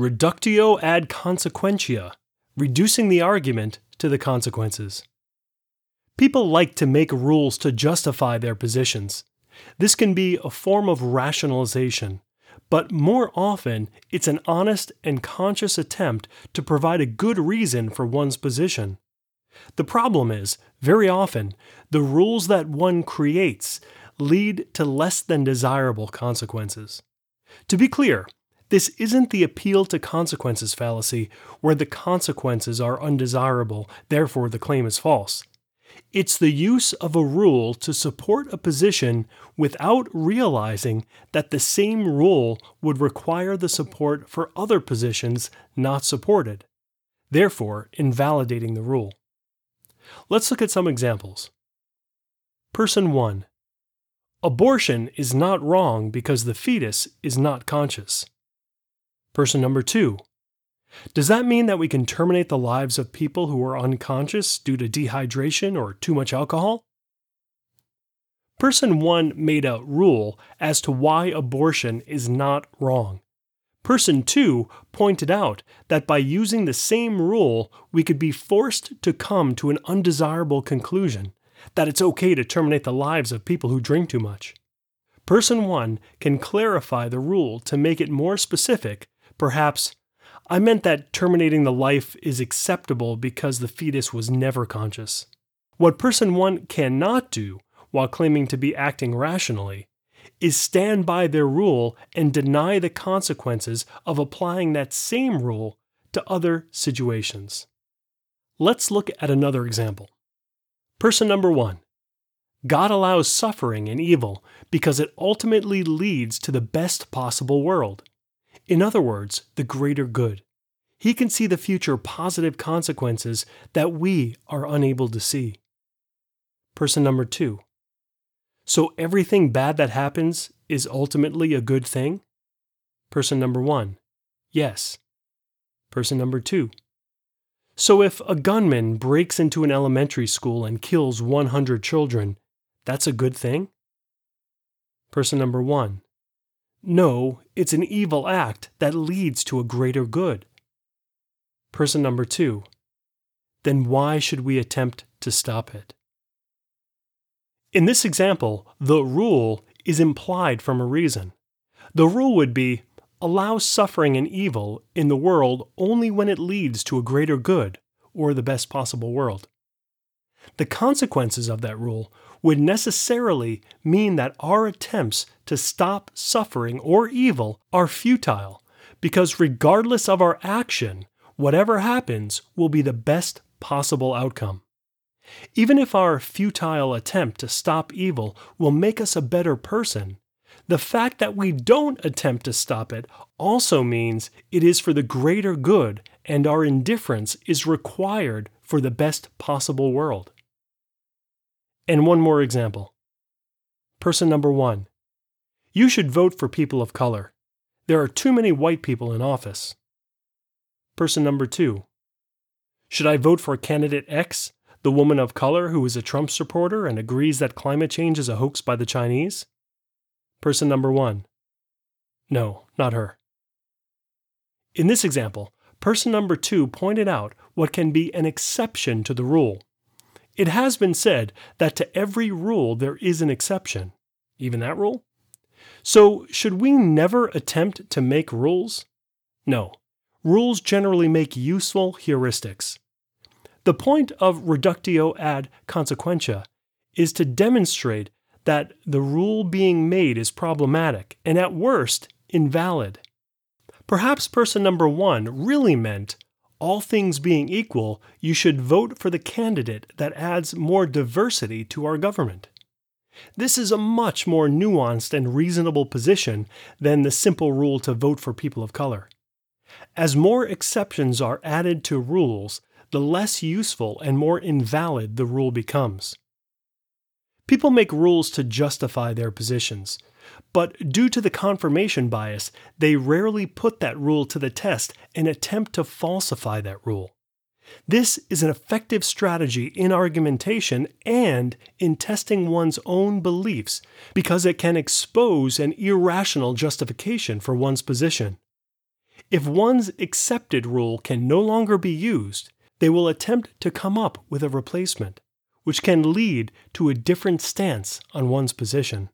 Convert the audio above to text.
Reductio ad consequentia, reducing the argument to the consequences. People like to make rules to justify their positions. This can be a form of rationalization, but more often it's an honest and conscious attempt to provide a good reason for one's position. The problem is, very often, the rules that one creates lead to less than desirable consequences. To be clear, this isn't the appeal to consequences fallacy, where the consequences are undesirable, therefore the claim is false. It's the use of a rule to support a position without realizing that the same rule would require the support for other positions not supported, therefore invalidating the rule. Let's look at some examples. Person 1. Abortion is not wrong because the fetus is not conscious. Person number 2. Does that mean that we can terminate the lives of people who are unconscious due to dehydration or too much alcohol? Person 1 made a rule as to why abortion is not wrong. Person 2 pointed out that by using the same rule, we could be forced to come to an undesirable conclusion that it's okay to terminate the lives of people who drink too much. Person 1 can clarify the rule to make it more specific, perhaps I meant that terminating the life is acceptable because the fetus was never conscious. What person 1 cannot do, while claiming to be acting rationally, is stand by their rule and deny the consequences of applying that same rule to other situations. Let's look at another example. Person number 1 God allows suffering and evil because it ultimately leads to the best possible world. In other words, the greater good. He can see the future positive consequences that we are unable to see. Person number two. So everything bad that happens is ultimately a good thing? Person number one. Yes. Person number two. So if a gunman breaks into an elementary school and kills 100 children, that's a good thing? Person number one. No, it's an evil act that leads to a greater good. Person number two. Then why should we attempt to stop it? In this example, the rule is implied from a reason. The rule would be allow suffering and evil in the world only when it leads to a greater good or the best possible world. The consequences of that rule would necessarily mean that our attempts to stop suffering or evil are futile, because regardless of our action, whatever happens will be the best possible outcome. Even if our futile attempt to stop evil will make us a better person, the fact that we don't attempt to stop it also means it is for the greater good and our indifference is required for the best possible world. And one more example. Person number one. You should vote for people of color. There are too many white people in office. Person number two. Should I vote for candidate X, the woman of color who is a Trump supporter and agrees that climate change is a hoax by the Chinese? Person number one. No, not her. In this example, person number two pointed out what can be an exception to the rule. It has been said that to every rule there is an exception. Even that rule? So, should we never attempt to make rules? No. Rules generally make useful heuristics. The point of reductio ad consequentia is to demonstrate that the rule being made is problematic and at worst invalid. Perhaps person number one really meant all things being equal, you should vote for the candidate that adds more diversity to our government. This is a much more nuanced and reasonable position than the simple rule to vote for people of color. As more exceptions are added to rules, the less useful and more invalid the rule becomes. People make rules to justify their positions, but due to the confirmation bias, they rarely put that rule to the test and attempt to falsify that rule. This is an effective strategy in argumentation and in testing one's own beliefs because it can expose an irrational justification for one's position. If one's accepted rule can no longer be used, they will attempt to come up with a replacement, which can lead to a different stance on one's position.